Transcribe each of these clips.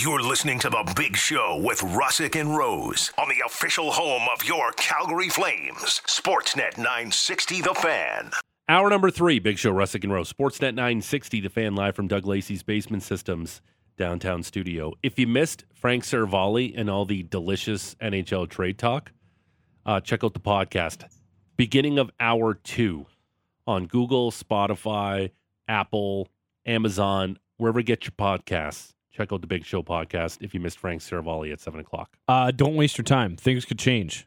You're listening to The Big Show with Russick and Rose on the official home of your Calgary Flames, Sportsnet 960 The Fan. Hour number three, Big Show, Russick and Rose. Sportsnet 960, The Fan, live from Doug Lacey's Basement Systems downtown studio. If you missed Frank Seravalli and all the delicious NHL trade talk, uh, check out the podcast. Beginning of hour two on Google, Spotify, Apple, Amazon, wherever you get your podcasts. Check out the Big Show podcast if you missed Frank Seravalli at 7 o'clock. Uh, don't waste your time. Things could change.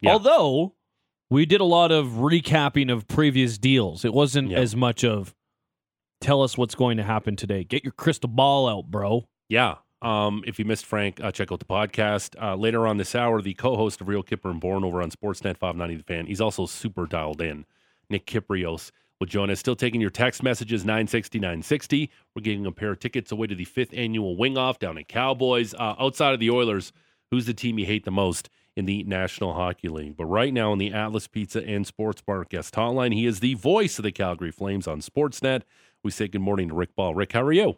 Yeah. Although we did a lot of recapping of previous deals. It wasn't Yeah. as much of tell us what's going to happen today. Get your crystal ball out, bro. Yeah. Um, if you missed Frank, uh, check out the podcast. Uh, later on this hour, the co host of Real Kyper and Bourne over on Sportsnet 590 The Fan. He's also super dialed in. Nick Kypreos will join us. Still taking your text messages 960 960. We're giving a pair of tickets away to the fifth annual Wing Off down at Cowboys. Uh, outside of the Oilers, who's the team you hate the most in the National Hockey League? But right now, in the Atlas Pizza and Sports Bar guest hotline, he is the voice of the Calgary Flames on Sportsnet. We say good morning to Rick Ball. Rick, how are you?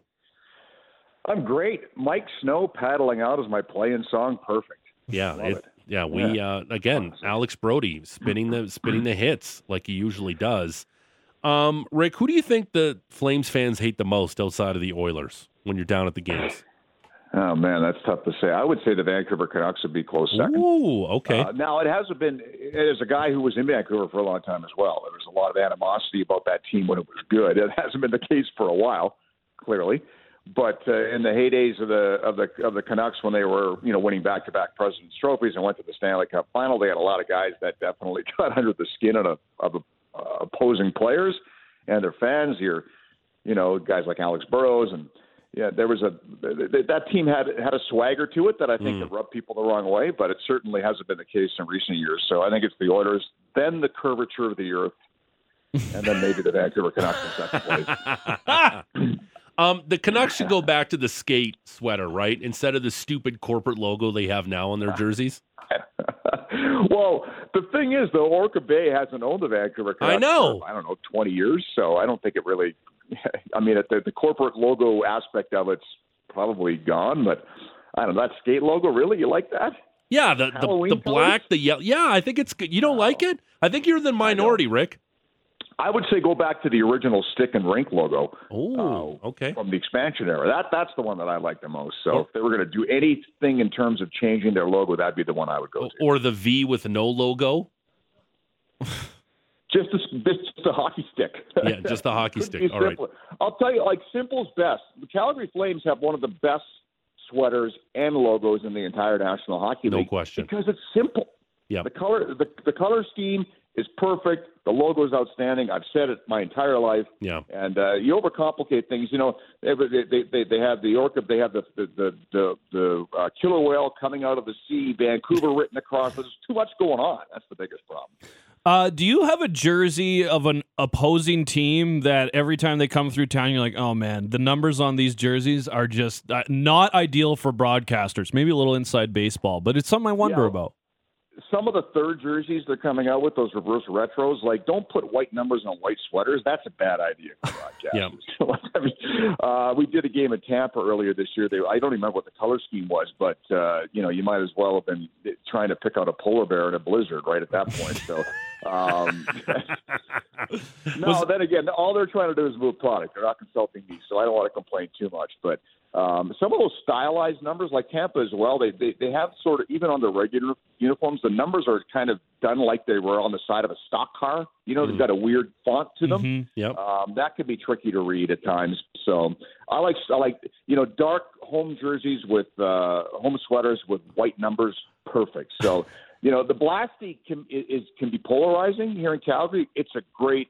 I'm great. Miike Snow paddling out is my playing song. Perfect. Yeah, Love it, it. yeah. We uh, again, Alex Brody spinning the spinning the hits like he usually does. Um, Rick, who do you think the Flames fans hate the most outside of the Oilers when you're down at the games? Oh man, that's tough to say. I would say the Vancouver Canucks would be close second. Ooh, okay. Uh, now it hasn't been. As a guy who was in Vancouver for a long time as well, there was a lot of animosity about that team when it was good. It hasn't been the case for a while, clearly. But uh, in the heydays of the of the of the Canucks, when they were you know winning back to back Presidents Trophies and went to the Stanley Cup Final, they had a lot of guys that definitely got under the skin of, a, of uh, opposing players and their fans. Your you know guys like Alex Burrows and yeah, there was a th- th- that team had had a swagger to it that I think that rubbed people the wrong way, but it certainly hasn't been the case in recent years. So I think it's the Oilers, then the curvature of the earth, and then maybe the Vancouver Canucks in second place. um, the Canucks should go back to the skate sweater, right? Instead of the stupid corporate logo they have now on their jerseys. well, the thing is, though, Orca Bay hasn't owned the Vancouver Canucks. I know. For, I don't know, twenty years. So I don't think it really. I mean, the, the corporate logo aspect of it's probably gone, but I don't know that skate logo. Really, you like that? Yeah, the the, the black, the yellow. Yeah, I think it's good. You don't like it? I think you're the minority, Rick. I would say go back to the original stick and rink logo Oh, okay. from the expansion era. That that's the one that I like the most. So Oh. if they were going to do anything in terms of changing their logo, that'd be the one I would go to. Or the V with no logo. Just a, just a hockey stick. Yeah, just a hockey stick. All right. I'll tell you, like simple's best. The Calgary Flames have one of the best sweaters and logos in the entire National Hockey League. No question. Because it's simple. Yeah. The color the, the color scheme is perfect. The logo is outstanding. I've said it my entire life. Yeah. And uh, you overcomplicate things. You know, they they they, they have the orca. They have the the the the, the uh, killer whale coming out of the sea. Vancouver written across. There's too much going on. That's the biggest problem. Uh, do you have a jersey of an opposing team that every time they come through town, you're like, oh man, the numbers on these jerseys are just uh, not ideal for broadcasters. Maybe a little inside baseball, but it's something I wonder Yeah. about. Some of the third jerseys they're coming out with, those reverse retros, like don't put white numbers on white sweaters. That's a bad idea for broadcasters. Yeah. I mean, uh, we did a game in Tampa earlier this year. They, I don't remember what the color scheme was, but uh, you know, you might as well have been trying to pick out a polar bear in a blizzard right at that point. So, um, no, then again, all they're trying to do is move product. They're not consulting me, so I don't want to complain too much. But um, some of those stylized numbers, like Tampa as well, they, they they have sort of even on the regular uniforms, the numbers are kind of done like they were on the side of a stock car. You know, they've got a weird font to them. Mhm. Yep. Um, that could be tricky to read at times. So I like I like you know dark home jerseys with uh, home sweaters with white numbers. Perfect. So you know the Blasty can is can be polarizing here in Calgary. It's a great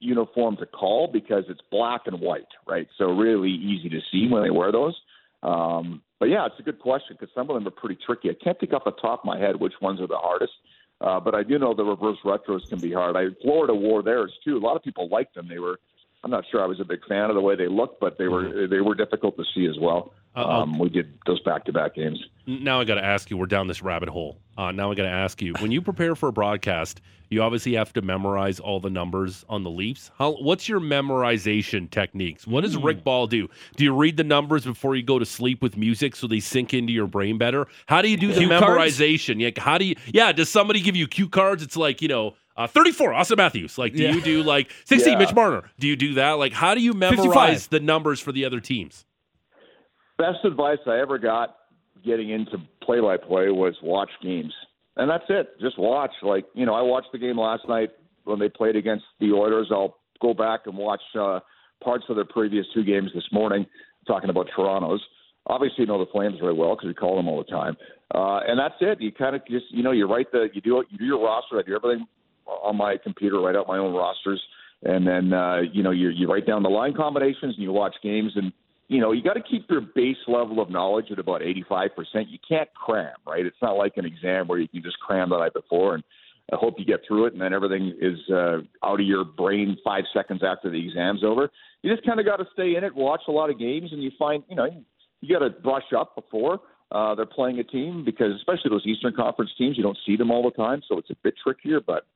uniform to call because it's black and white, right? So really easy to see when they wear those. Um, but yeah, it's a good question because some of them are pretty tricky. I can't think off the top of my head which ones are the hardest. Uh, but I do know the reverse retros can be hard. I Florida wore theirs too. A lot of people liked them. They were. I'm not sure I was a big fan of the way they looked, but they were they were difficult to see as well. Uh, um, we did those back-to-back games. now I got to ask you. We're down this rabbit hole. Uh, now I got to ask you. When you prepare for a broadcast, you obviously have to memorize all the numbers on the Leafs. How? What's your memorization techniques? What does Rick Ball do? Do you read the numbers before you go to sleep with music so they sink into your brain better? How do you do the Cue cards? memorization? Yeah. How do you? Yeah. Does somebody give you cue cards? It's like you know. Uh, 34, Auston Matthews. Like, do Yeah. you do like 16, Yeah. Mitch Marner? Do you do that? Like, how do you memorize 55. the numbers for the other teams? Best advice I ever got getting into play-by-play was watch games, and that's it. Just watch. Like you know, I watched the game last night when they played against the Oilers. I'll go back and watch uh, parts of their previous two games this morning. Talking about Toronto's. Obviously, you know the Flames very well because we call them all the time. Uh, and that's it. You kind of just you know you write the you do you do your roster. I do everything on my computer. Write out my own rosters, and then uh, you know you you write down the line combinations and you watch games and you know, you got to keep your base level of knowledge at about 85%. You can't cram, right? It's not like an exam where you can just cram the night before and I hope you get through it and then everything is uh, out of your brain five seconds after the exam's over. You just kind of got to stay in it, watch a lot of games, and you find, you know, you got to brush up before uh, they're playing a team because, especially those Eastern Conference teams, you don't see them all the time, so it's a bit trickier. But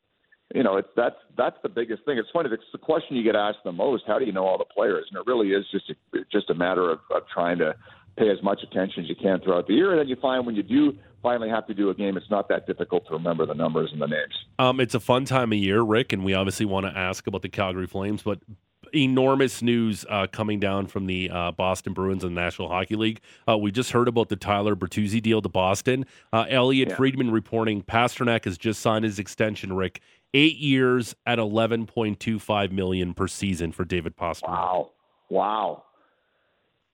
you know, it's that's that's the biggest thing. It's funny. It's the question you get asked the most. How do you know all the players? And it really is just a, just a matter of, of trying to pay as much attention as you can throughout the year. And then you find when you do finally have to do a game, it's not that difficult to remember the numbers and the names. Um, it's a fun time of year, Rick, and we obviously want to ask about the Calgary Flames, but enormous news uh, coming down from the uh, Boston Bruins and the National Hockey League. Uh, we just heard about the Tyler Bertuzzi deal to Boston. Uh, Elliot Yeah. Friedman reporting Pastrnak has just signed his extension, Rick. Eight years at eleven point two five million per season for David Pastrnak. Wow, wow,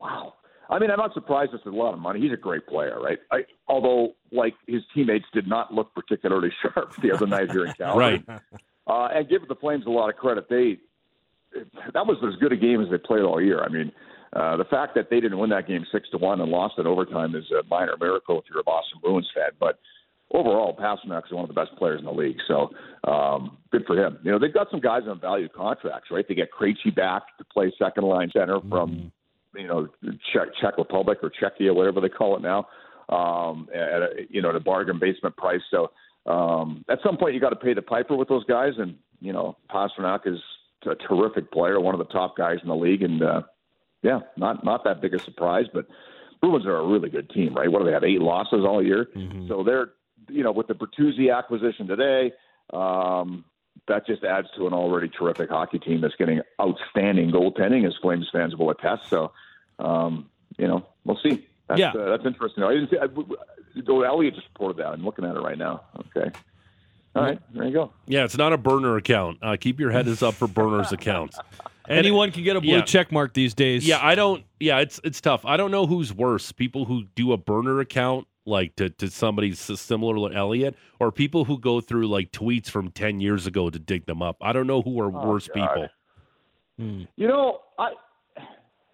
wow. I mean, I'm not surprised. It's a lot of money. He's a great player, right? I, although, like his teammates did not look particularly sharp the other night here in Calgary. Right. Uh, and give the Flames a lot of credit. They that was as good a game as they played all year. I mean, uh, the fact that they didn't win that game six to one and lost in overtime is a minor miracle if you're a Boston Bruins fan. But overall, Pastrnak is one of the best players in the league. So um, good for him. You know, they've got some guys on valued contracts, right? They get Krejci back to play second line center from you know Czech, Czech Republic or Czechia, whatever they call it now. Um, at a, you know, at a bargain basement price. So um, at some point, you got to pay the piper with those guys, and you know, Pastrnak is a terrific player, one of the top guys in the league, and uh, yeah, not not that big a surprise. But Bruins are a really good team, right? What do they have? Eight losses all year, so they're you know with the Bertuzzi acquisition today. Um, that just adds to an already terrific hockey team that's getting outstanding goaltending, as Flames fans will attest. So, um, you know, we'll see. That's, Yeah. uh, that's interesting. I didn't see. I, though Elliot just reported that. I'm looking at it right now. Okay. All right, there you go. Yeah, it's not a burner account. Uh, keep your heads up for burners accounts. Anyone can get a blue yeah. check mark these days. Yeah, I don't. Yeah, it's it's tough. I don't know who's worse: people who do a burner account like to to somebody similar to Elliot, or people who go through like tweets from ten years ago to dig them up. I don't know who are Oh, worse God. people. Hmm. You know, I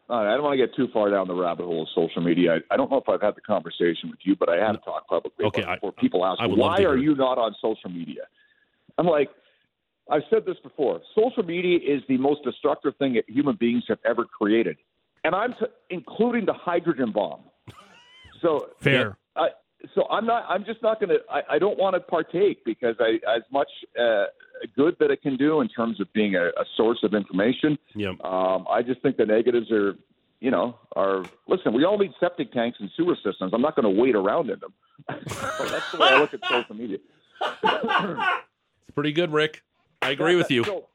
I don't want to get too far down the rabbit hole of social media. I, I don't know if I've had the conversation with you, but I have talked publicly Okay, about I- People ask, I would love why are you not on social media? I'm like, I've said this before. Social media is the most destructive thing that human beings have ever created, and I'm t- including the hydrogen bomb. So Fair. So I'm not. I'm just not going to. I don't want to partake because I, as much uh, good that it can do in terms of being a, a source of information. Yeah. Um, I just think the negatives are, you know, are. Listen, we all need septic tanks and sewer systems. I'm not going to wait around in them. that's the way I look at social media. It's pretty good, Rick. I agree with you. So,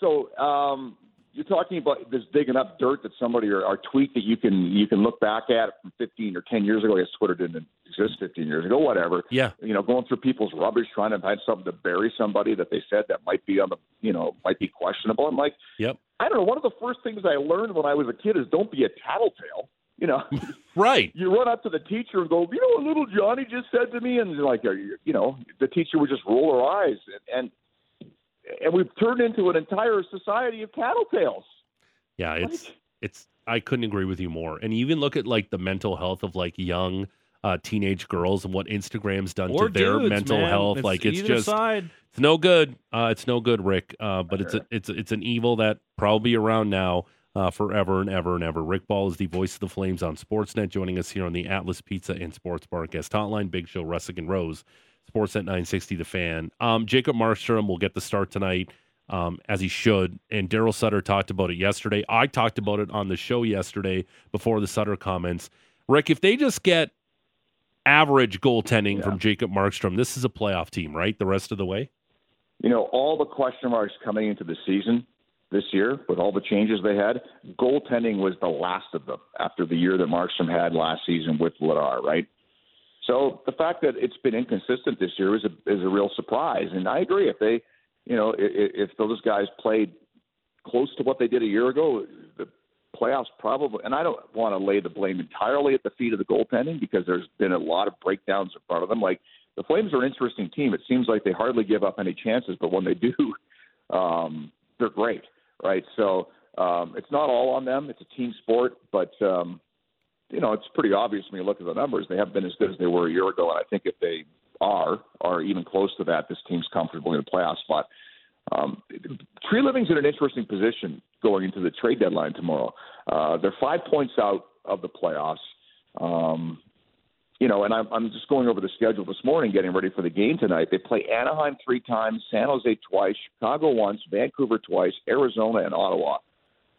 so um, you're talking about this digging up dirt that somebody or, or tweet that you can you can look back at from 15 or 10 years ago. I guess Twitter didn't exist 15 years ago. Whatever. Yeah. You know, going through people's rubbish, trying to find something to bury somebody that they said that might be on the you know might be questionable. I'm like, Yep. I don't know. One of the first things I learned when I was a kid is don't be a tattletale. You know, Right. you run up to the teacher and go, you know what little Johnny just said to me, and like, you, you know, the teacher would just roll her eyes, and and we've turned into an entire society of tattletales. Yeah. It's Right. it's. I couldn't agree with you more. And you even look at like the mental health of like young. Uh, teenage girls and what Instagram's done Or to their dudes, mental man. health, like it's just side. It's no good. Uh, it's no good, Rick. Uh, but it's a, it's it's an evil that probably around now. uh, forever and ever and ever. Rick Ball is the voice of the Flames on Sportsnet, joining us here on the Atlas Pizza and Sports Bar guest hotline. Big Show, Russick and Rose, Sportsnet 960, The Fan. Um, Jacob Markstrom will get the start tonight, um, as he should. And Daryl Sutter talked about it yesterday. I talked about it on the show yesterday before the Sutter comments. Rick, if they just get average goaltending yeah. from Jacob Markstrom, this is a playoff team, right? The rest of the way? You know, all the question marks coming into the season this year with all the changes they had, goaltending was the last of them after the year that Markstrom had last season with Vladar, right? So the fact that it's been inconsistent this year is a is a real surprise, and I agree. If they, you know, if, if those guys played close to what they did a year ago, the playoffs probably. And I don't want to lay the blame entirely at the feet of the goaltending because there's been a lot of breakdowns in front of them. Like the Flames are an interesting team. It seems like they hardly give up any chances, but when they do, um, they're great right? So um, it's not all on them. It's a team sport, but um, you know it's pretty obvious when you look at the numbers. They haven't been as good as they were a year ago, and I think if they are or even close to that, this team's comfortably in a playoff spot. Um, Treliving's in an interesting position going into the trade deadline tomorrow. Uh, they're five points out of the playoffs. Um, you know, and I'm, I'm just going over the schedule this morning, getting ready for the game tonight. They play Anaheim three times, San Jose twice, Chicago once, Vancouver twice, Arizona and Ottawa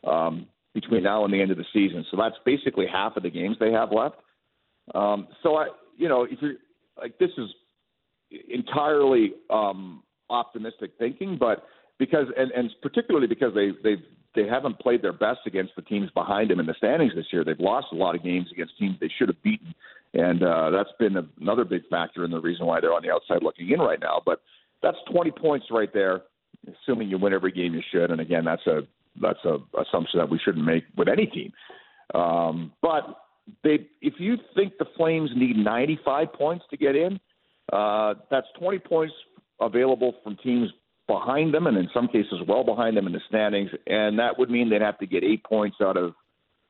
um, between now and the end of the season. So that's basically half of the games they have left. Um, so I, you know, if you're like this is entirely um, optimistic thinking, but because and, and particularly because they they've they haven't played their best against the teams behind them in the standings this year. They've lost a lot of games against teams they should have beaten, and uh, that's been another big factor in the reason why they're on the outside looking in right now. But that's 20 points right there, assuming you win every game you should. And again, that's a that's a assumption that we shouldn't make with any team. Um, but they, if you think the Flames need 95 points to get in, uh, that's 20 points available from teams behind them, and in some cases, well behind them in the standings. And that would mean they'd have to get eight points out of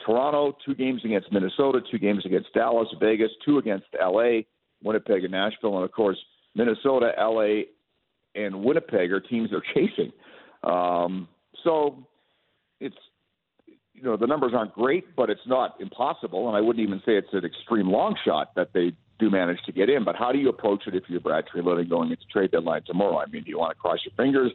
Toronto, two games against Minnesota, two games against Dallas, Vegas, two against LA, Winnipeg, and Nashville. And of course, Minnesota, LA, and Winnipeg are teams they're chasing. Um, so it's you know the numbers aren't great, but it's not impossible, and I wouldn't even say it's an extreme long shot that they do manage to get in. But how do you approach it if you're Brad Treliving going into trade deadline tomorrow? I mean, do you want to cross your fingers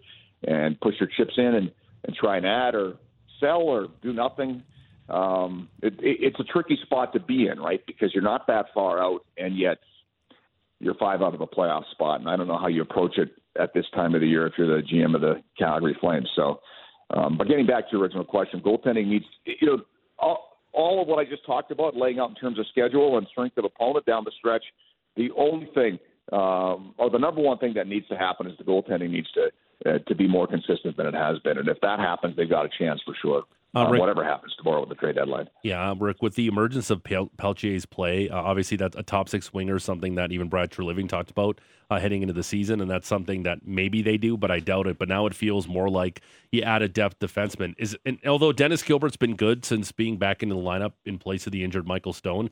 and push your chips in and, and try and add or sell or do nothing? Um, it, it, it's a tricky spot to be in, right? Because you're not that far out, and yet you're five out of a playoff spot. And I don't know how you approach it at this time of the year if you're the GM of the Calgary Flames. So, um, but getting back to your original question, goaltending needs, you know, all, all of what I just talked about, laying out in terms of schedule and strength of opponent down the stretch, the only thing, um, or the number one thing that needs to happen is the goaltending needs to uh, to be more consistent than it has been. And if that happens, they've got a chance for sure. Uh, uh, Rick, whatever happens tomorrow with the trade deadline. Yeah, Rick, with the emergence of Pel- Peltier's play, uh, obviously that's a top six winger, something that even Brad Treliving talked about uh, heading into the season, and that's something that maybe they do, but I doubt it. But now it feels more like you add a depth defenseman. Is and although Dennis Gilbert's been good since being back into the lineup in place of the injured Michael Stone,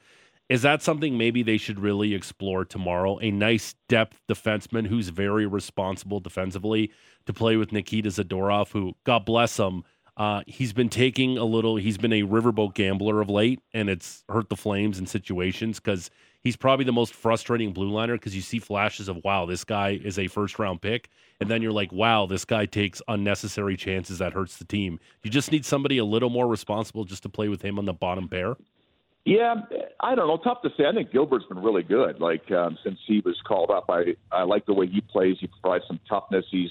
is that something maybe they should really explore tomorrow? A nice depth defenseman who's very responsible defensively to play with Nikita Zadorov, who, God bless him, uh, he's been taking a little. He's been a riverboat gambler of late, and it's hurt the Flames in situations because he's probably the most frustrating blue liner because you see flashes of wow, this guy is a first round pick, and then you're like, wow, this guy takes unnecessary chances that hurts the team. You just need somebody a little more responsible just to play with him on the bottom pair. Yeah, I don't know. Tough to say. I think Gilbert's been really good. Like um, since he was called up, I I like the way he plays. He provides some toughness. He's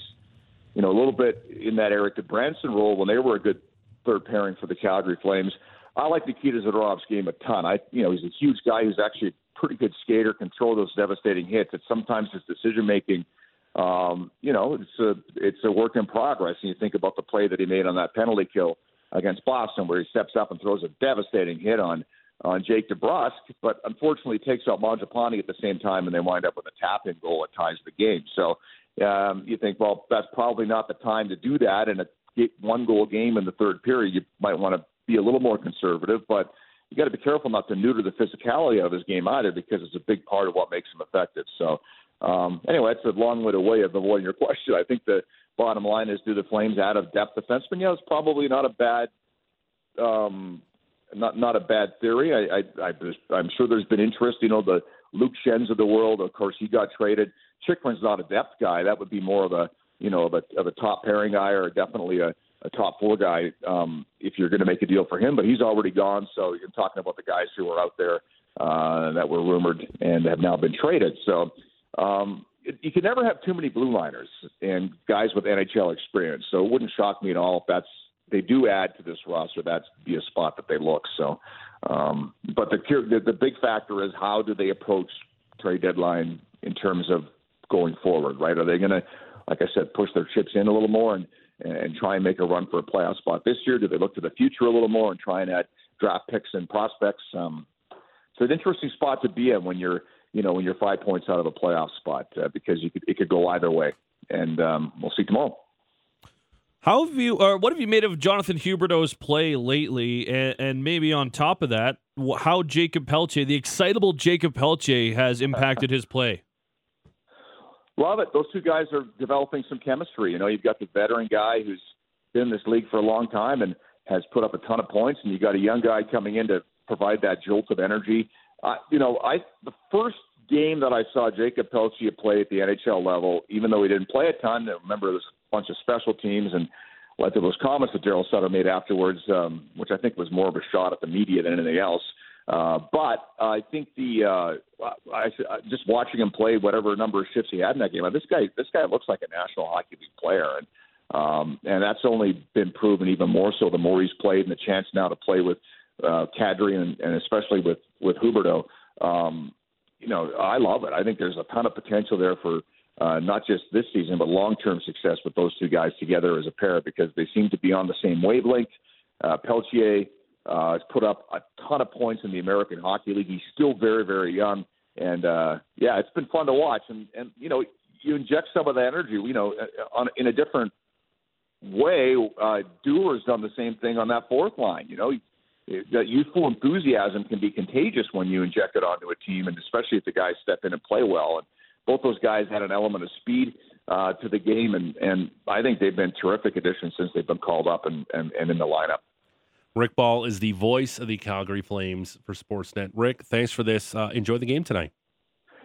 you know, a little bit in that Erik Gudbranson role when they were a good third pairing for the Calgary Flames. I like Nikita Zadorov's game a ton. I, you know, he's a huge guy who's actually a pretty good skater, control those devastating hits. It's sometimes his decision making, um, you know, it's a it's a work in progress. And you think about the play that he made on that penalty kill against Boston, where he steps up and throws a devastating hit on on Jake DeBrusk, but unfortunately takes out Mangiapane at the same time, and they wind up with a tap-in goal that ties the game. So um, you think, well, that's probably not the time to do that. And a one goal game in the third period, you might want to be a little more conservative, but you got to be careful not to neuter the physicality of his game either, because it's a big part of what makes him effective. So, um, anyway, that's a long-winded way of avoiding your question. I think the bottom line is, do the Flames add a depth defenseman? Yeah, it's probably not a bad um, not not a bad theory. I, I, I I'm sure there's been interest. You know, the Luke Schenn's of the world. Of course, he got traded. Chychrun's not a depth guy. That would be more of a you know of a of a top pairing guy or definitely a, a top four guy um, if you're going to make a deal for him. But he's already gone. So you're talking about the guys who are out there uh, that were rumored and have now been traded. So um, it, you can never have too many blue liners and guys with NHL experience. So it wouldn't shock me at all if that's they do add to this roster. That's be a spot that they look. So, um, but the, the the big factor is how do they approach trade deadline in terms of going forward, right? Are they going to, like I said, push their chips in a little more and and try and make a run for a playoff spot this year? Do they look to the future a little more and try and add draft picks and prospects? Um, it's an interesting spot to be in when you're you know when you're five points out of a playoff spot uh, because you could it could go either way, and um, we'll see tomorrow. How have you, or what have you made of Jonathan Huberdeau's play lately? And, and, maybe on top of that, how Jacob Pelche, the excitable Jacob Pelche, has impacted his play? Love it. Those two guys are developing some chemistry. You know, you've got the veteran guy who's been in this league for a long time and has put up a ton of points, and you got a young guy coming in to provide that jolt of energy. Uh, you know, I the first game that I saw Jacob Pelletier play at the NHL level, even though he didn't play a ton, I remember there was a bunch of special teams and like those comments that Daryl Sutter made afterwards, um, which I think was more of a shot at the media than anything else. Uh, but I think the uh, I, I, just watching him play whatever number of shifts he had in that game, this guy this guy looks like a National Hockey League player, and um, and that's only been proven even more so the more he's played and the chance now to play with uh, Kadri and, and especially with with Huberdeau. Um, you know, I love it. I think there's a ton of potential there for uh, not just this season, but long-term success with those two guys together as a pair because they seem to be on the same wavelength. Uh, Pelletier uh, has put up a ton of points in the American Hockey League. He's still very, very young, and uh, yeah, it's been fun to watch. And and you know, you inject some of the energy, you know, uh, on in a different way. Uh, Duehr's done the same thing on that fourth line. You know, that youthful enthusiasm can be contagious when you inject it onto a team, and especially if the guys step in and play well. And both those guys had an element of speed uh, to the game, and and I think they've been terrific additions since they've been called up and and, and in the lineup. Rick Ball is the voice of the Calgary Flames for Sportsnet. Rick, thanks for this. Uh, enjoy the game tonight.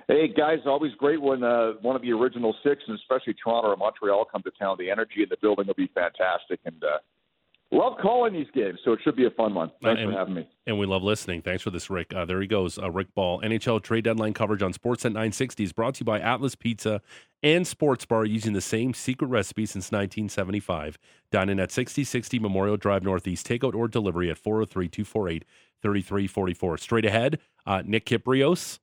Hey guys, always great when uh, one of the original six, and especially Toronto or Montreal, come to town. The energy in the building will be fantastic, and uh, Love calling these games, so it should be a fun one. Thanks and, for having me. And we love listening. Thanks for this, Rick. Uh, there he goes, uh, Rick Ball. NHL trade deadline coverage on Sportsnet 960 is brought to you by Atlas Pizza and Sports Bar using the same secret recipe since 1975. Dine in at 6060 Memorial Drive Northeast. Takeout or delivery at 403 248 3344. Straight ahead, uh, Nick Kypreos.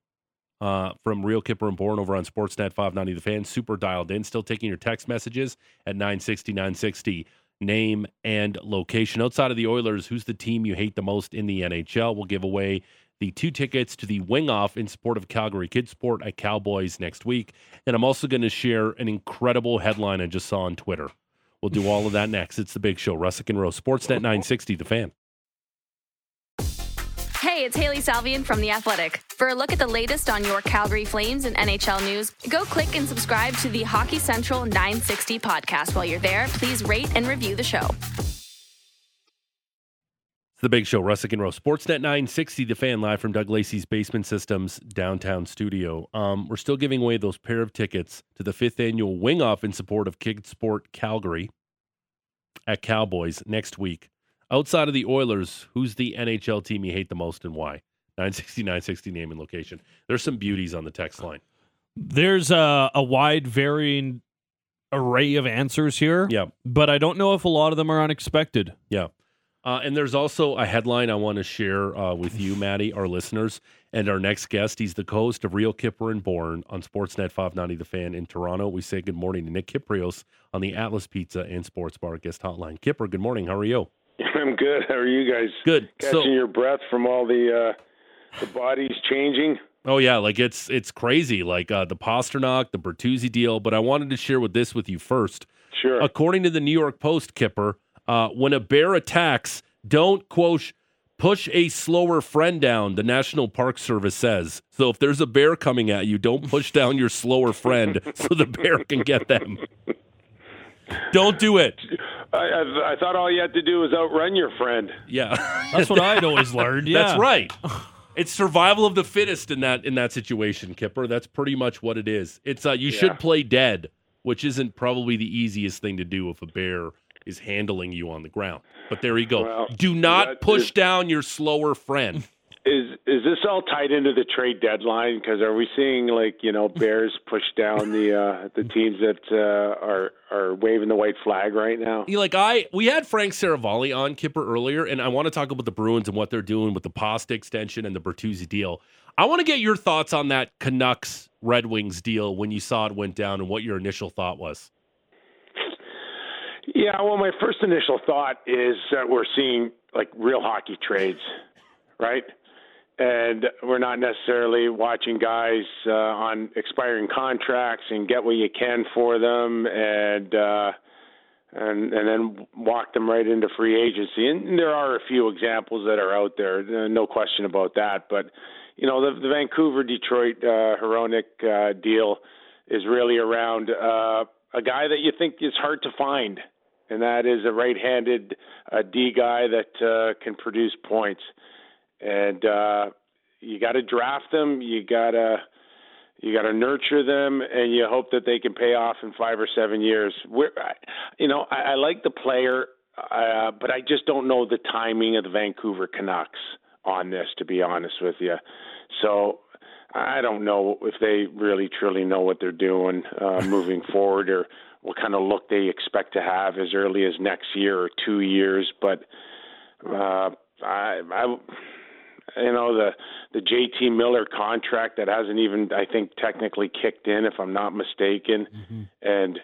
Uh, from Real Kyper and Bourne over on Sportsnet 590 The Fan. Super dialed in. Still taking your text messages at 960 960 name, and location. Outside of the Oilers, who's the team you hate the most in the NHL? We'll give away the two tickets to the wing off in support of Calgary Kids Sport at Cowboys next week. And I'm also going to share an incredible headline I just saw on Twitter. We'll do all of that next. It's the big show, Russick and Rose, Sportsnet 960, the fan. Hey, it's Hailey Salvian from The Athletic. For a look at the latest on your Calgary Flames and NHL news, go click and subscribe to the Hockey Central 960 podcast. While you're there, please rate and review the show. It's the big show, Russick and Rose. Sportsnet 960, the fan live from Doug Lacey's Basement Systems downtown studio. Um, we're still giving away those pair of tickets to the fifth annual Wing Off in support of Kids Sport Calgary at Cowboys next week. Outside of the Oilers, who's the NHL team you hate the most and why? 960, 960 name and location. There's some beauties on the text line. There's a, a wide varying array of answers here. Yeah. But I don't know if a lot of them are unexpected. Yeah. Uh, and there's also a headline I want to share uh, with you, Maddie, our listeners, and our next guest. He's the co-host of Real Kyper and Bourne on Sportsnet 590 The Fan in Toronto. We say good morning to Nick Kypreos on the Atlas Pizza and Sports Bar guest hotline. Kyper, good morning. How are you? I'm good. How are you guys? Good. Catching so, your breath from all the uh, the bodies changing. Oh yeah, like it's it's crazy. Like uh, the Pastrnak, the Bertuzzi deal. But I wanted to share with this with you first. Sure. According to the New York Post, Kyper, uh, when a bear attacks, don't quote push a slower friend down. The National Park Service says. So if there's a bear coming at you, don't push down your slower friend so the bear can get them. Don't do it. I, I, I thought all you had to do was outrun your friend. Yeah, That's what I'd always learned. Yeah. That's right. It's survival of the fittest in that in that situation, Kyper. That's pretty much what it is. It's uh, you Yeah. should play dead, which isn't probably the easiest thing to do if a bear is handling you on the ground. But there you go. Well, Do not that push is- down your slower friend. Is is this all tied into the trade deadline? Because are we seeing like you know Bears push down the uh, the teams that uh, are are waving the white flag right now? You like I we had Frank Seravalli on Kyper earlier, and I want to talk about the Bruins and what they're doing with the Pasta extension and the Bertuzzi deal. I want to get your thoughts on that Canucks Red Wings deal when you saw it went down and what your initial thought was. Yeah, well, my first initial thought is that we're seeing like real hockey trades, right? And we're not necessarily watching guys uh, on expiring contracts and get what you can for them, and uh, and and then walk them right into free agency. And there are a few examples that are out there, uh, no question about that. But you know, the, the Vancouver Detroit uh, Hronek uh, deal is really around uh, a guy that you think is hard to find, and that is a right-handed uh, D guy that uh, can produce points. And uh, you got to draft them. You got to you got to nurture them, and you hope that they can pay off in five or seven years. We're, you know, I, I like the player, uh, but I just don't know the timing of the Vancouver Canucks on this. To be honest with you, so I don't know if they really truly know what they're doing uh, moving forward, or what kind of look they expect to have as early as next year or two years. But uh, I, I, you know, the the JT Miller contract that hasn't even, I think, technically kicked in, if I'm not mistaken, and.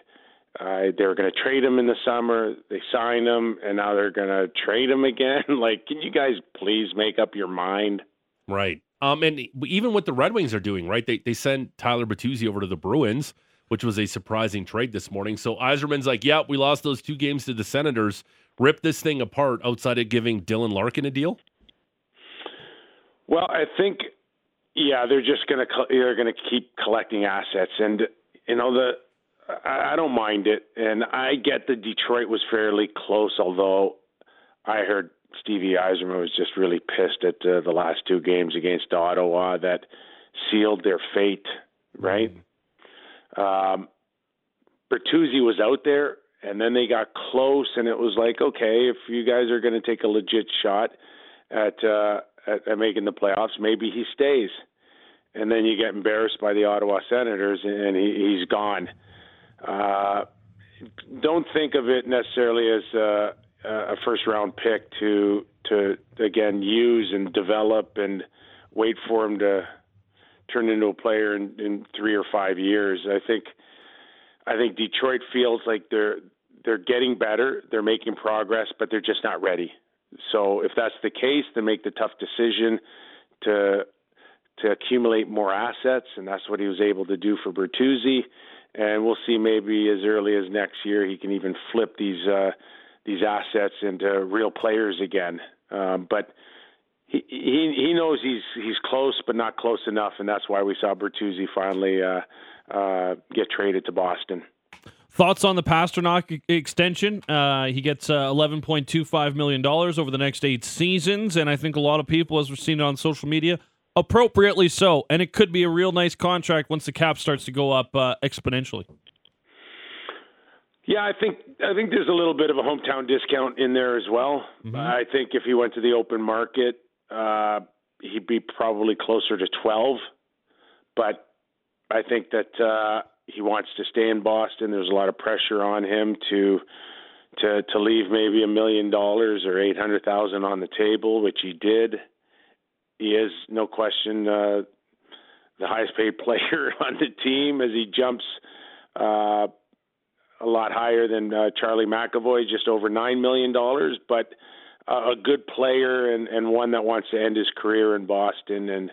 Uh, they were going to trade him in the summer. They signed him, and now they're going to trade him again. like, can you guys please make up your mind? Right. Um, and even what the Red Wings are doing, right? They they sent Tyler Bertuzzi over to the Bruins, which was a surprising trade this morning. So Yzerman's like, "Yep, we lost those two games to the Senators. Rip this thing apart." Outside of giving Dylan Larkin a deal. Well, I think, yeah, they're just going to they're going to keep collecting assets, and you know the I, I don't mind it, and I get that Detroit was fairly close, although I heard Stevie Yzerman was just really pissed at uh, the last two games against Ottawa that sealed their fate, right? Um, Bertuzzi was out there, and then they got close, and it was like, okay, if you guys are going to take a legit shot at, uh, at at making the playoffs, maybe he stays. And then you get embarrassed by the Ottawa Senators, and he, he's gone. Uh, don't think of it necessarily as uh, a first round pick to to again use and develop and wait for him to turn into a player in, in three or five years. I think I think Detroit feels like they're they're getting better, they're making progress, but they're just not ready. So if that's the case, then make the tough decision to to accumulate more assets, and that's what he was able to do for Bertuzzi. And we'll see maybe as early as next year he can even flip these uh, these assets into real players again. Um, but he, he he knows he's he's close, but not close enough, and that's why we saw Bertuzzi finally uh, uh, get traded to Boston. Thoughts on the Pastrnak extension? Uh, he gets uh, $11.25 million over the next eight seasons. And I think a lot of people, as we've seen it on social media, appropriately so. And it could be a real nice contract once the cap starts to go up uh, exponentially. Yeah, I think I think there's a little bit of a hometown discount in there as well. I think if he went to the open market, uh, he'd be probably closer to 12. But I think that uh, he wants to stay in Boston. There's a lot of pressure on him to to to leave maybe a million dollars or eight hundred thousand on the table, which he did. He is no question uh, the highest paid player on the team as he jumps. Uh, a lot higher than uh, Charlie McAvoy, just over nine million dollars, but a good player and, and one that wants to end his career in Boston. And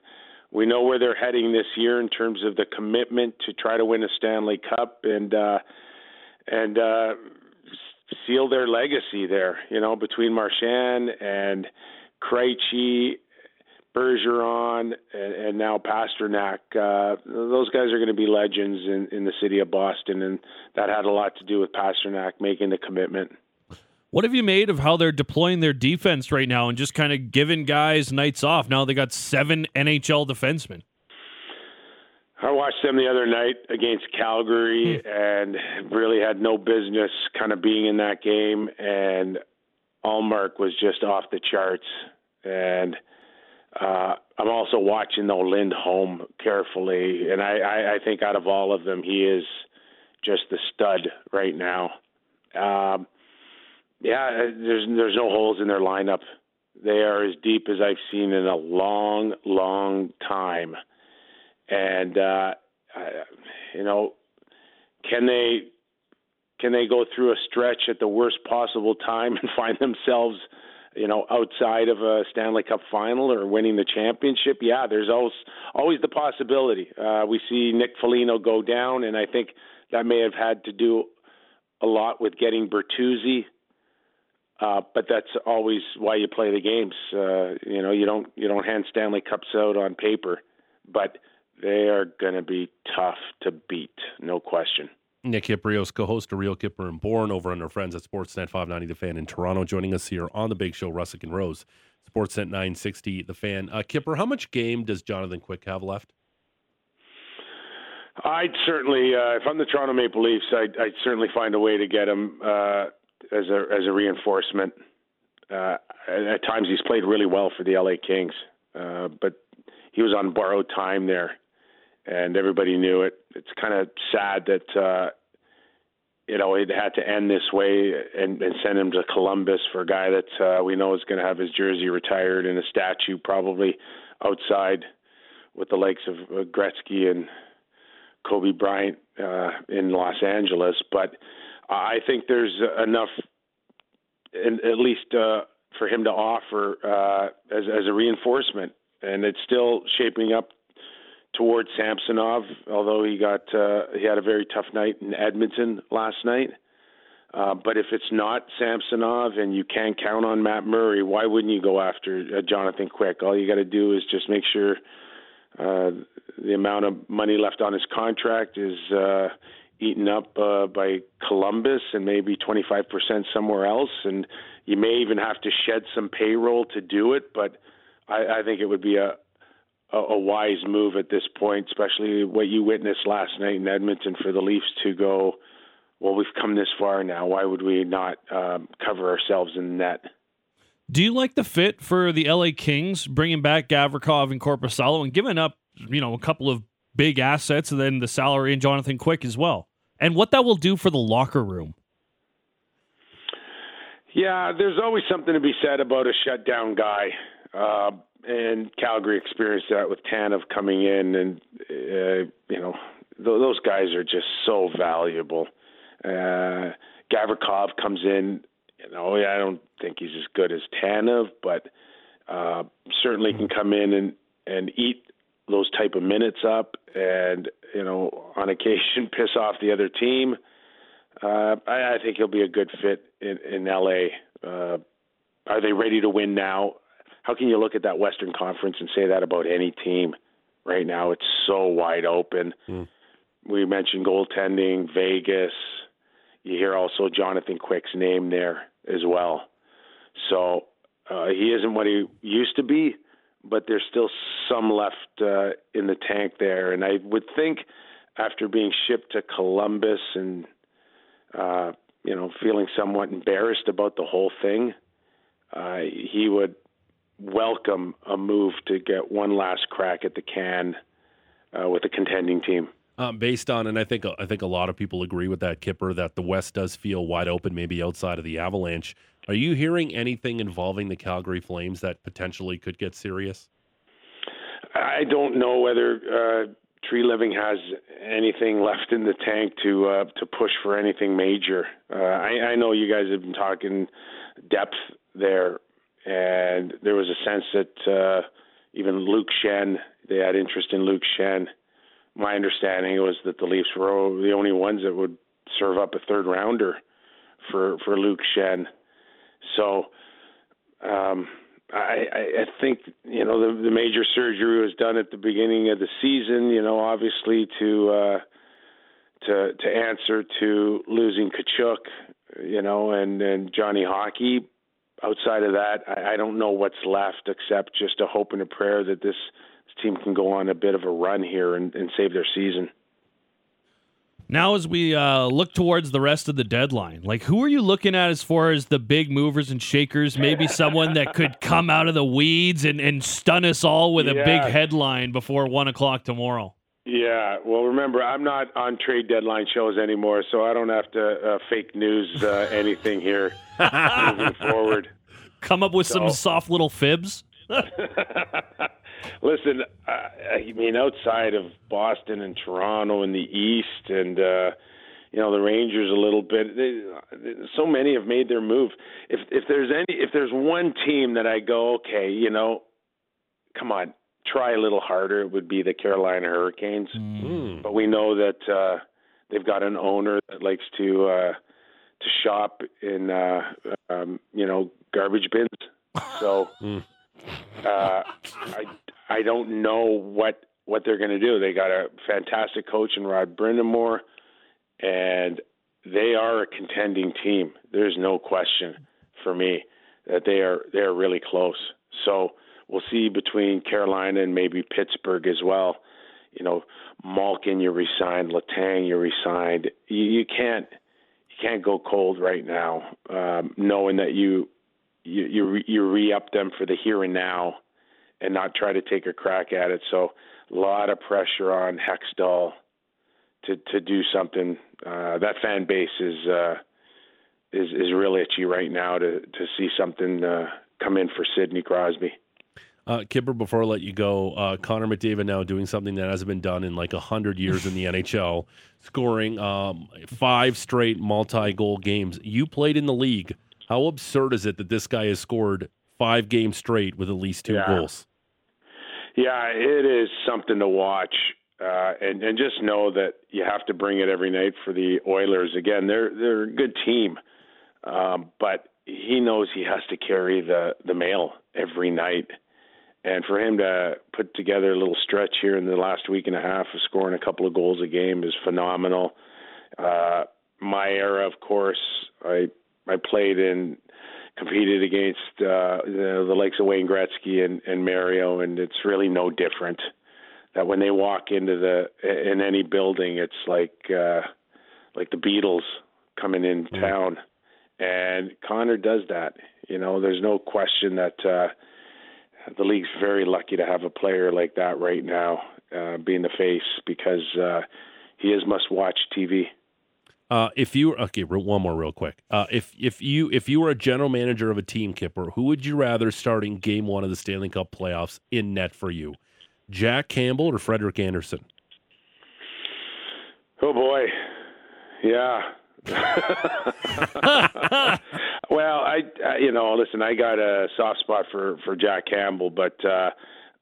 we know where they're heading this year in terms of the commitment to try to win a Stanley Cup and uh, and uh, seal their legacy there. You know, between Marchand and Krejci, Bergeron and, and now Pastrnak. Uh, those guys are going to be legends in, in the city of Boston, and that had a lot to do with Pastrnak making the commitment. What have you made of how they're deploying their defense right now and just kind of giving guys nights off? Now they got seven NHL defensemen. I watched them the other night against Calgary and really had no business kind of being in that game. And Ullmark was just off the charts. And uh, I'm also watching though Lindholm carefully, and I, I, I think out of all of them, he is just the stud right now. Um, yeah, there's there's no holes in their lineup. They are as deep as I've seen in a long, long time. And uh, you know, can they can they go through a stretch at the worst possible time and find themselves, you know, outside of a Stanley Cup final or winning the championship? Yeah, there's always always the possibility. Uh, we see Nick Foligno go down, and I think that may have had to do a lot with getting Bertuzzi uh, but that's always why you play the games. Uh, you know, you don't you don't hand Stanley Cups out on paper, but they are going to be tough to beat, no question. Nick Kypreos, co-host of Real Kyper and Bourne over on our friends at Sportsnet 590 The Fan in Toronto, joining us here on the Big Show, Russick and Rose, Sportsnet 960 The Fan. Uh, Kyper, how much game does Jonathan Quick have left? I'd certainly, uh, if I'm the Toronto Maple Leafs, I'd, I'd certainly find a way to get him. Uh, as a as a reinforcement. Uh, at times, he's played really well for the LA Kings, uh, but he was on borrowed time there, and everybody knew it. It's kind of sad that uh, you know it had to end this way and, and send him to Columbus for a guy that uh, we know is going to have his jersey retired in a statue probably outside with the likes of uh, Gretzky and Kobe Bryant uh, in Los Angeles, but I think there's enough, in, at least uh, for him to offer uh, as, as a reinforcement, and it's still shaping up towards Samsonov. Although he got uh, he had a very tough night in Edmonton last night. Uh, but if it's not Samsonov and you can't count on Matt Murray, why wouldn't you go after uh, Jonathan Quick? All you got to do is just make sure uh, the amount of money left on his contract is uh, eaten up uh, by Columbus and maybe 25% somewhere else. And you may even have to shed some payroll to do it. But I, I think it would be a, a, a wise move at this point, especially what you witnessed last night in Edmonton for the Leafs to go, well, we've come this far now. Why would we not um, cover ourselves in net? Do you like the fit for the LA Kings, bringing back Gavrikov and Korpisalo and giving up, you know, a couple of big assets and then the salary and Jonathan Quick as well? And what that will do for the locker room. Yeah, there's always something to be said about a shutdown guy. Uh, and Calgary experienced that with Tanev coming in, and uh, you know th- those guys are just so valuable. Uh, Gavrikov comes in, you know, I don't think he's as good as Tanev, but uh, certainly can come in and and eat those type of minutes up, and you know, on occasion piss off the other team. Uh, I, I think he'll be a good fit in, in LA. Uh, are they ready to win now? How can you look at that Western Conference and say that about any team right now? It's so wide open. Mm. We mentioned goaltending, Vegas. You hear also Jonathan Quick's name there as well. So uh, he isn't what he used to be, but there's still some left uh, in the tank there. And I would think after being shipped to Columbus and uh, you know feeling somewhat embarrassed about the whole thing, uh, he would welcome a move to get one last crack at the can uh, with a contending team. Um, based on, and I think I think a lot of people agree with that, Kyper, that the West does feel wide open, maybe outside of the Avalanche. Are you hearing anything involving the Calgary Flames that potentially could get serious? I don't know whether uh, Treliving has anything left in the tank to uh, to push for anything major. Uh, I, I know you guys have been talking depth there, and there was a sense that uh, even Luke Schenn they had interest in Luke Schenn. My understanding was that the Leafs were the only ones that would serve up a third rounder for for Luke Schenn. So um, I, I think you know the, the major surgery was done at the beginning of the season. You know, obviously to uh, to to answer to losing Tkachuk, you know, and and Johnny Hockey. Outside of that, I, I don't know what's left except just a hope and a prayer that this, this team can go on a bit of a run here and, and save their season. Now, as we uh, look towards the rest of the deadline, like who are you looking at as far as the big movers and shakers? Maybe someone that could come out of the weeds and, and stun us all with a big headline before one o'clock tomorrow. Yeah, well, remember, I'm not on trade deadline shows anymore, so I don't have to uh, fake news uh, anything here moving forward. Come up with some soft little fibs. Listen, I, I mean, outside of Boston and Toronto in the East, and uh, you know the Rangers a little bit. They, so many have made their move. If if there's any, if there's one team that I go, okay, you know, come on, try a little harder, it would be the Carolina Hurricanes. Mm. But we know that uh, they've got an owner that likes to uh, to shop in uh, um, you know garbage bins. So Mm. Uh, I I don't know what what they're going to do. They got a fantastic coach in Rod Brind'Amour, and they are a contending team. There's no question for me that they are they are really close. So we'll see between Carolina and maybe Pittsburgh as well. You know, Malkin you resigned, Letang you resigned. You, you can't you can't go cold right now, um, knowing that you you you, re, you re-up them for the here and now, and not try to take a crack at it. So a lot of pressure on Hextall to to do something. Uh, that fan base is uh, is is real itchy right now to to see something uh, come in for Sidney Crosby. Uh, Kyper, before I let you go, uh, Connor McDavid now doing something that hasn't been done in like a hundred years in the NHL, scoring um, five straight multi-goal games. You played in the league. How absurd is it that this guy has scored five games straight with at least two Yeah. goals? Yeah, it is something to watch, uh, and and just know that you have to bring it every night for the Oilers. Again, they're they're a good team, um, but he knows he has to carry the the mail every night, and for him to put together a little stretch here in the last week and a half of scoring a couple of goals a game is phenomenal. Uh, my era, of course, I I played in competed against uh, the, the likes of Wayne Gretzky and, and Mario, and it's really no different. That when they walk into the in any building, it's like uh, like the Beatles coming in town, and Connor does that. You know, there's no question that uh, the league's very lucky to have a player like that right now, uh, being the face because uh, he is must-watch TV. Uh, if you okay, one more real quick. Uh, if if you if you were a general manager of a team, Kyper, who would you rather starting Game One of the Stanley Cup playoffs in net for you, Jack Campbell or Frederik Andersen? Oh boy, yeah. well, I, I, you know, listen, I got a soft spot for for Jack Campbell, but uh,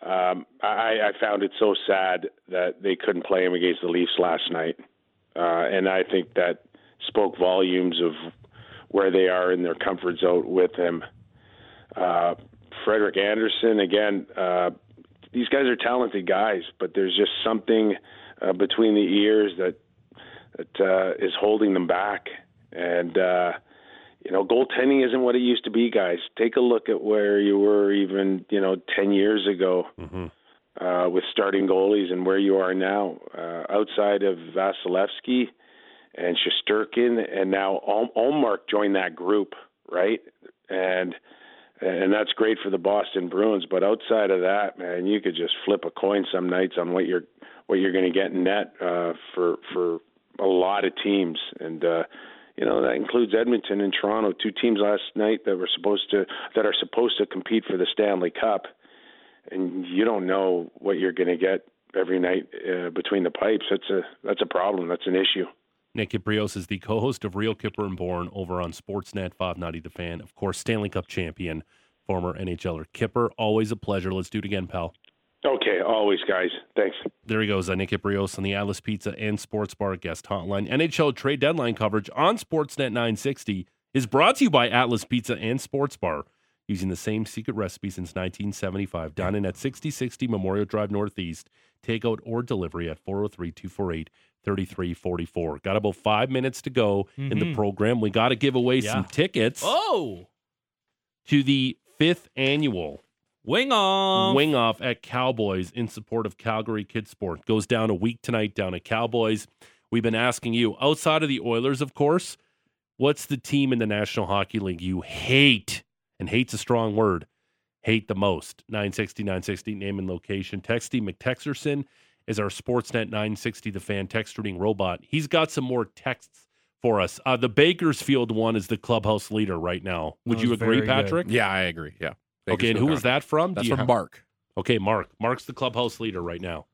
um, I, I found it so sad that they couldn't play him against the Leafs last night, uh, and I think that spoke volumes of where they are in their comfort zone with him. Uh, Frederik Andersen, again, uh, these guys are talented guys, but there's just something uh, between the ears that that uh, is holding them back. And uh, you know, goaltending isn't what it used to be, guys. Take a look at where you were even you know ten years ago Mm-hmm. Uh, with starting goalies and where you are now. Uh, outside of Vasilevskiy and Shesterkin, and now Ol- Ullmark joined that group, right? And and that's great for the Boston Bruins. But outside of that, man, you could just flip a coin some nights on what you're what you're going to get in net uh, for for a lot of teams, and uh, you know that includes Edmonton and Toronto, two teams last night that were supposed to that are supposed to compete for the Stanley Cup, and you don't know what you're going to get every night uh, between the pipes. That's a that's a problem. That's an issue. Nick Kypreos is the co-host of Real Kyper and Bourne over on Sportsnet 590 The Fan. Of course, Stanley Cup champion, former NHLer Kyper. Always a pleasure. Let's do it again, pal. Okay, always, guys. Thanks. There he goes, uh, Nick Kypreos on the Atlas Pizza and Sports Bar guest hotline. NHL trade deadline coverage on Sportsnet 960 is brought to you by Atlas Pizza and Sports Bar. Using the same secret recipe since 1975. Dine in at 6060 Memorial Drive Northeast. Takeout or delivery at 403 248 3344. Got about five minutes to go in the Mhm. program. We got to give away some tickets Oh, to the fifth annual wing off. Wing Off at Cowboys in support of Calgary Kids Sport. Goes down a week tonight down at Cowboys. We've been asking you, outside of the Oilers, of course, what's the team in the National Hockey League you hate? And hate's a strong word. Hate the most. 960, 960, name and location. Texty McTexerson is our Sportsnet 960, the fan text reading robot. He's got some more texts for us. Uh, the Bakersfield one is the clubhouse leader right now. Would you agree, very good. Patrick? Yeah, I agree. Yeah. Okay, and who was that from? That's from have- Mark. Okay, Mark. Mark's the clubhouse leader right now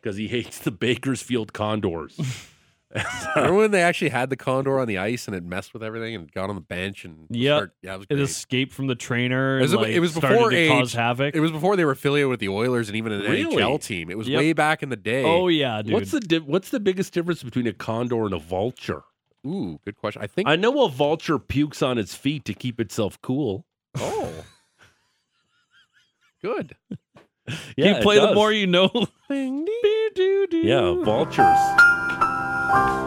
because he hates the Bakersfield Condors. Remember when they actually had the condor on the ice and it messed with everything and got on the bench and Yep. start- yeah, it was It great. escaped from the trainer. It was- and, like, it was before to cause havoc. It was before they were affiliated with the Oilers and even an Really? NHL team. It was Yep. way back in the day. oh yeah, dude. what's the di- what's the biggest difference between a condor and a vulture? Ooh, good question. I think. I know a vulture pukes on its feet to keep itself cool. oh, good. Yeah, you it play the more you know. Thing. Yeah, vultures.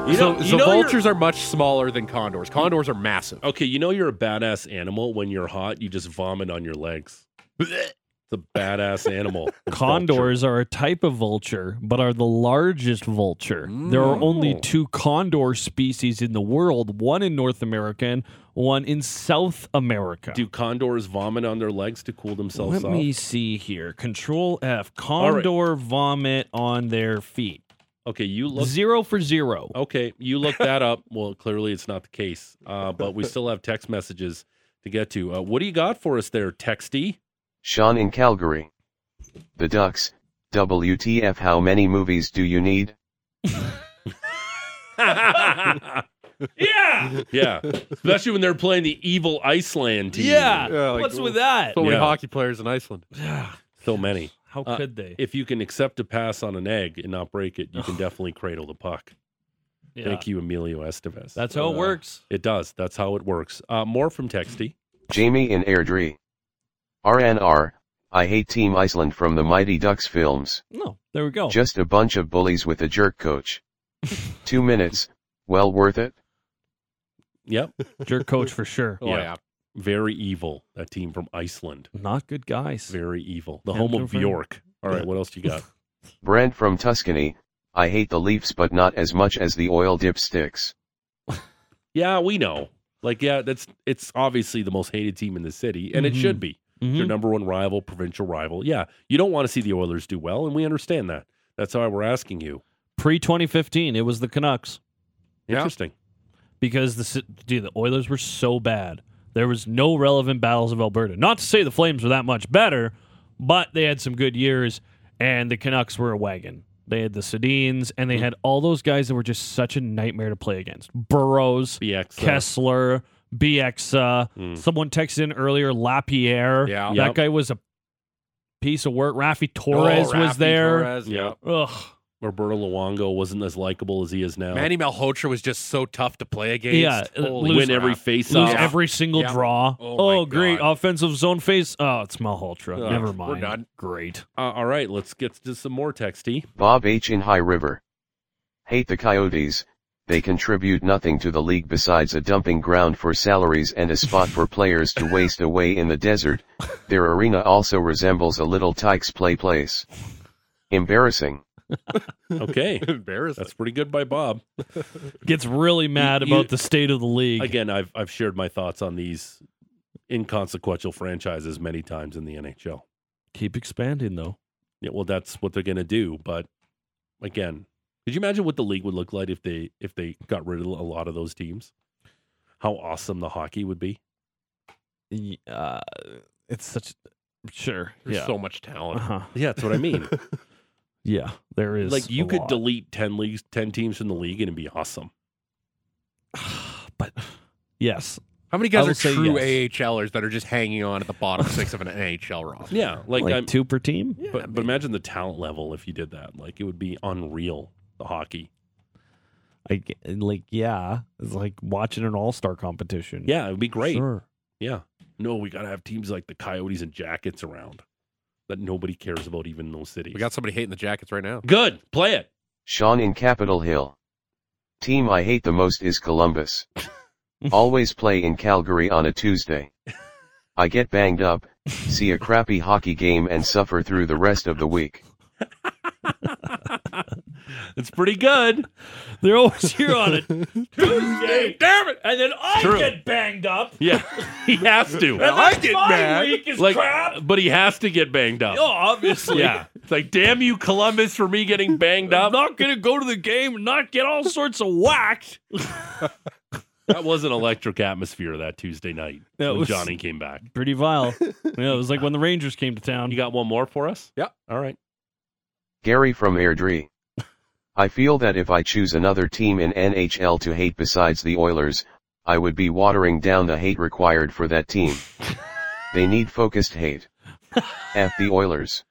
You so know, so know vultures are much smaller than condors. Condors are massive. Okay, you know you're a badass animal when you're hot. You just vomit on your legs. It's a badass animal. a vulture. Condors are a type of vulture, but are the largest vulture. There are only Mm. two condor species in the world, one in North America and one in South America. Do condors vomit on their legs to cool themselves Let off? me see here. Control F. right. Condor vomit on their feet. Okay, you look Zero for zero. Okay, you look that up. Well, clearly it's not the case, uh, but we still have text messages to get to. Uh, what do you got for us there, Texty? Sean in Calgary. The Ducks. WTF how many movies do you need? yeah, yeah. Especially when they're playing the evil Iceland team. Yeah. Yeah, like, What's with that? So many Yeah. hockey players in Iceland. so many. How Uh, could they? If you can accept a pass on an egg and not break it, you can definitely cradle the puck. Yeah. Thank you, Emilio Estevez. That's how it Uh, works. It does. That's how it works. Uh, more from Texty. Jamie in Airdrie. RNR. I hate Team Iceland from the Mighty Ducks films. No, there we go. Just a bunch of bullies with a jerk coach. Two minutes. Well worth it? Yep. Jerk coach for sure. Oh Yeah. yeah. Very evil. That team from Iceland. Not good guys. Very evil. The Can home of confirm. Bjork. All right, what else you got? Brent from Tuscany. I hate the Leafs but not as much as the oil dipsticks. Yeah, we know. Like, yeah, that's it's obviously the most hated team in the city, and it Mhm. should be. It's Your number one rival, provincial rival. Yeah, you don't want to see the Oilers do well, and we understand that. That's why we're asking you. Pre 2015, it was the Canucks Yeah. Interesting. because the Si- dude, the Oilers were so bad. There was no relevant battles of Alberta. Not to say the Flames were that much better, but they had some good years, and the Canucks were a wagon. They had the Sedins, and they Mm. had all those guys that were just such a nightmare to play against. Burrows, BX. uh, Kesler, BX. Mm. Someone texted in earlier, Lapierre. Yeah. That Yep. guy was a piece of work. Raffi Torres Oh, was there. Torres, Yeah. Ugh. Roberto Luongo wasn't as likable as he is now. Manny Malhotra was just so tough to play against. Yeah, uh, Holy lose win every face Lose off. Yeah. every single Yeah. draw. Oh, Oh, great. God. Offensive zone face. Oh, it's Malhotra. Ugh, Never we're mind. done. Great. Uh, all right, let's get to some more texty. Bob H. in High River. Hate the Coyotes. They contribute nothing to the league besides a dumping ground for salaries and a spot for players to waste away in the desert. Their arena also resembles a Little Tikes play place. Embarrassing. Okay, Embarrassing. that's pretty good by Bob. Gets really mad you- about the state of the league. Again, I've I've shared my thoughts on these inconsequential franchises many times in the NHL. Keep expanding though. Yeah, well, that's what they're going to do. But again, could you imagine what the league would look like if they if they got rid of a lot of those teams? How awesome the hockey would be. Uh, it's such. Sure. There's yeah. so much talent. uh-huh. Yeah, that's what I mean. Yeah. There is. like you a could lot. delete ten leagues, ten teams from the league, and it'd be awesome. but yes. How many guys are say true yes. AHLers that are just hanging on at the bottom six of an NHL roster? Yeah, like, Like, I'm, two per team. but, but imagine the talent level if you did that. Like it would be unreal. The hockey. I like yeah. It's like watching an all star competition. Yeah, it would be great. Sure. Yeah. No, we got to have teams like the Coyotes and Jackets around that nobody cares about, even in those cities. We got somebody hating the Jackets right now. good. Play it. Sean in Capitol Hill. Team I hate the most is Columbus. Always play in Calgary on a Tuesday. I get banged up, see a crappy hockey game and suffer through the rest of the week. It's pretty good. They're always here on it. Tuesday, damn it! And then I True. get banged up. Yeah, he has to. And then my week is like, crap. but he has to get banged up. Oh, obviously. Yeah, it's like damn you, Columbus, for me getting banged up. I'm up. not gonna go to the game and not get all sorts of whacked. That was an electric atmosphere that Tuesday night That when was- Johnny came back. Pretty vile. yeah, it was like when the Rangers came to town. You got one more for us? Yeah. All right. Gary from Airdrie. I feel that if I choose another team in NHL to hate besides the Oilers, I would be watering down the hate required for that team. they need focused hate. F the Oilers.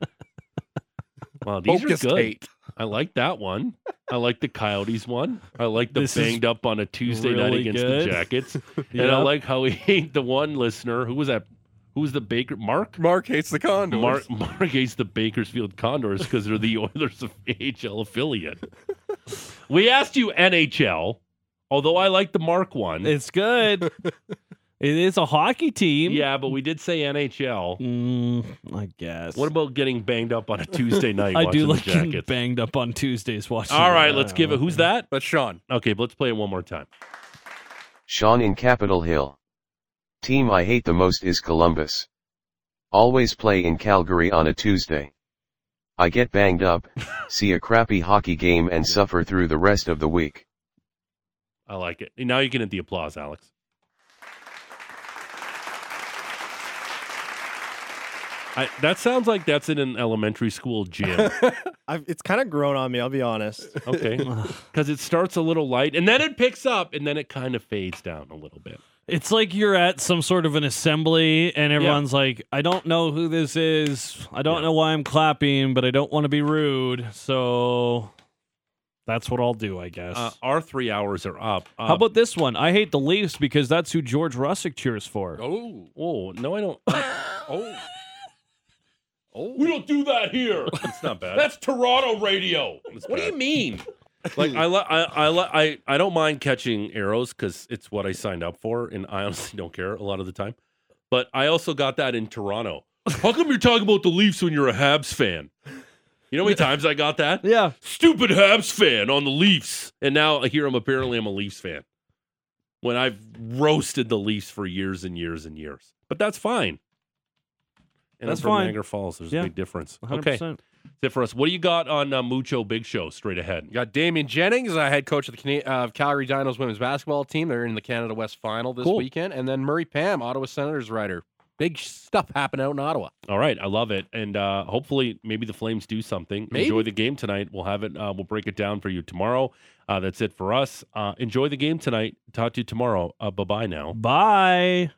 Wow, these Focused are good. hate. I like that one. I like the Coyotes one. I like the This banged up on a Tuesday night against good. the Jackets. And I like how he ate the one listener. Who was that? Who was the Baker? Mark? Mark hates the Condors. Mark, Mark hates the Bakersfield Condors because they're the Oilers of AHL affiliate. we asked you NHL, although I like the Mark one. It's good. it is a hockey team. yeah, but we did say NHL. Mm, I guess. What about getting banged up on a Tuesday night? I do the like getting banged up on Tuesdays watching. All it. right, I let's give it. Who's that? That's Sean. Okay, but let's play it one more time. Sean in Capitol Hill. Team I hate the most is Columbus. Always play in Calgary on a Tuesday. I get banged up, see a crappy hockey game and suffer through the rest of the week. I like it. Now you can hit the applause, Alex. I, that sounds like that's in an elementary school gym. I've, it's kind of grown on me. I'll be honest. Okay. Because it starts a little light and then it picks up and then it kind of fades down a little bit. It's like you're at some sort of an assembly and everyone's like, I don't know who this is. I don't Yeah. know why I'm clapping, but I don't want to be rude. So that's what I'll do, I guess. Uh, our three hours are up. Uh, How about this one? I hate the Leafs because that's who George Russick cheers for. Oh. Oh, no, I don't. Oh. Oh. we don't do that here. It's not bad. That's Toronto radio. What do you mean? Like I, li- I, I, li- I, I don't mind catching arrows because it's what I signed up for, and I honestly don't care a lot of the time. But I also got that in Toronto. How come you're talking about the Leafs when you're a Habs fan? You know how many times I got that? Yeah. Stupid Habs fan on the Leafs, and now here I'm apparently I'm a Leafs fan. When I've roasted the Leafs for years and years and years, but that's fine. And That's I'm from fine. Niagara Falls. There's Yeah. a big difference. 100%. Okay, that's it for us. What do you got on uh, Mucho Big Show straight ahead? You got Damian Jennings, uh, head coach of the Cana- uh, Calgary Dinos women's basketball team. They're in the Canada West final this Cool. weekend. And then Murray Pam, Ottawa Senators writer. Big stuff happening out in Ottawa. All right, I love it, and uh, hopefully, maybe the Flames do something. Maybe. Enjoy the game tonight. We'll have it. Uh, we'll break it down for you tomorrow. Uh, that's it for us. Uh, enjoy the game tonight. Talk to you tomorrow. Uh, bye bye now. Bye.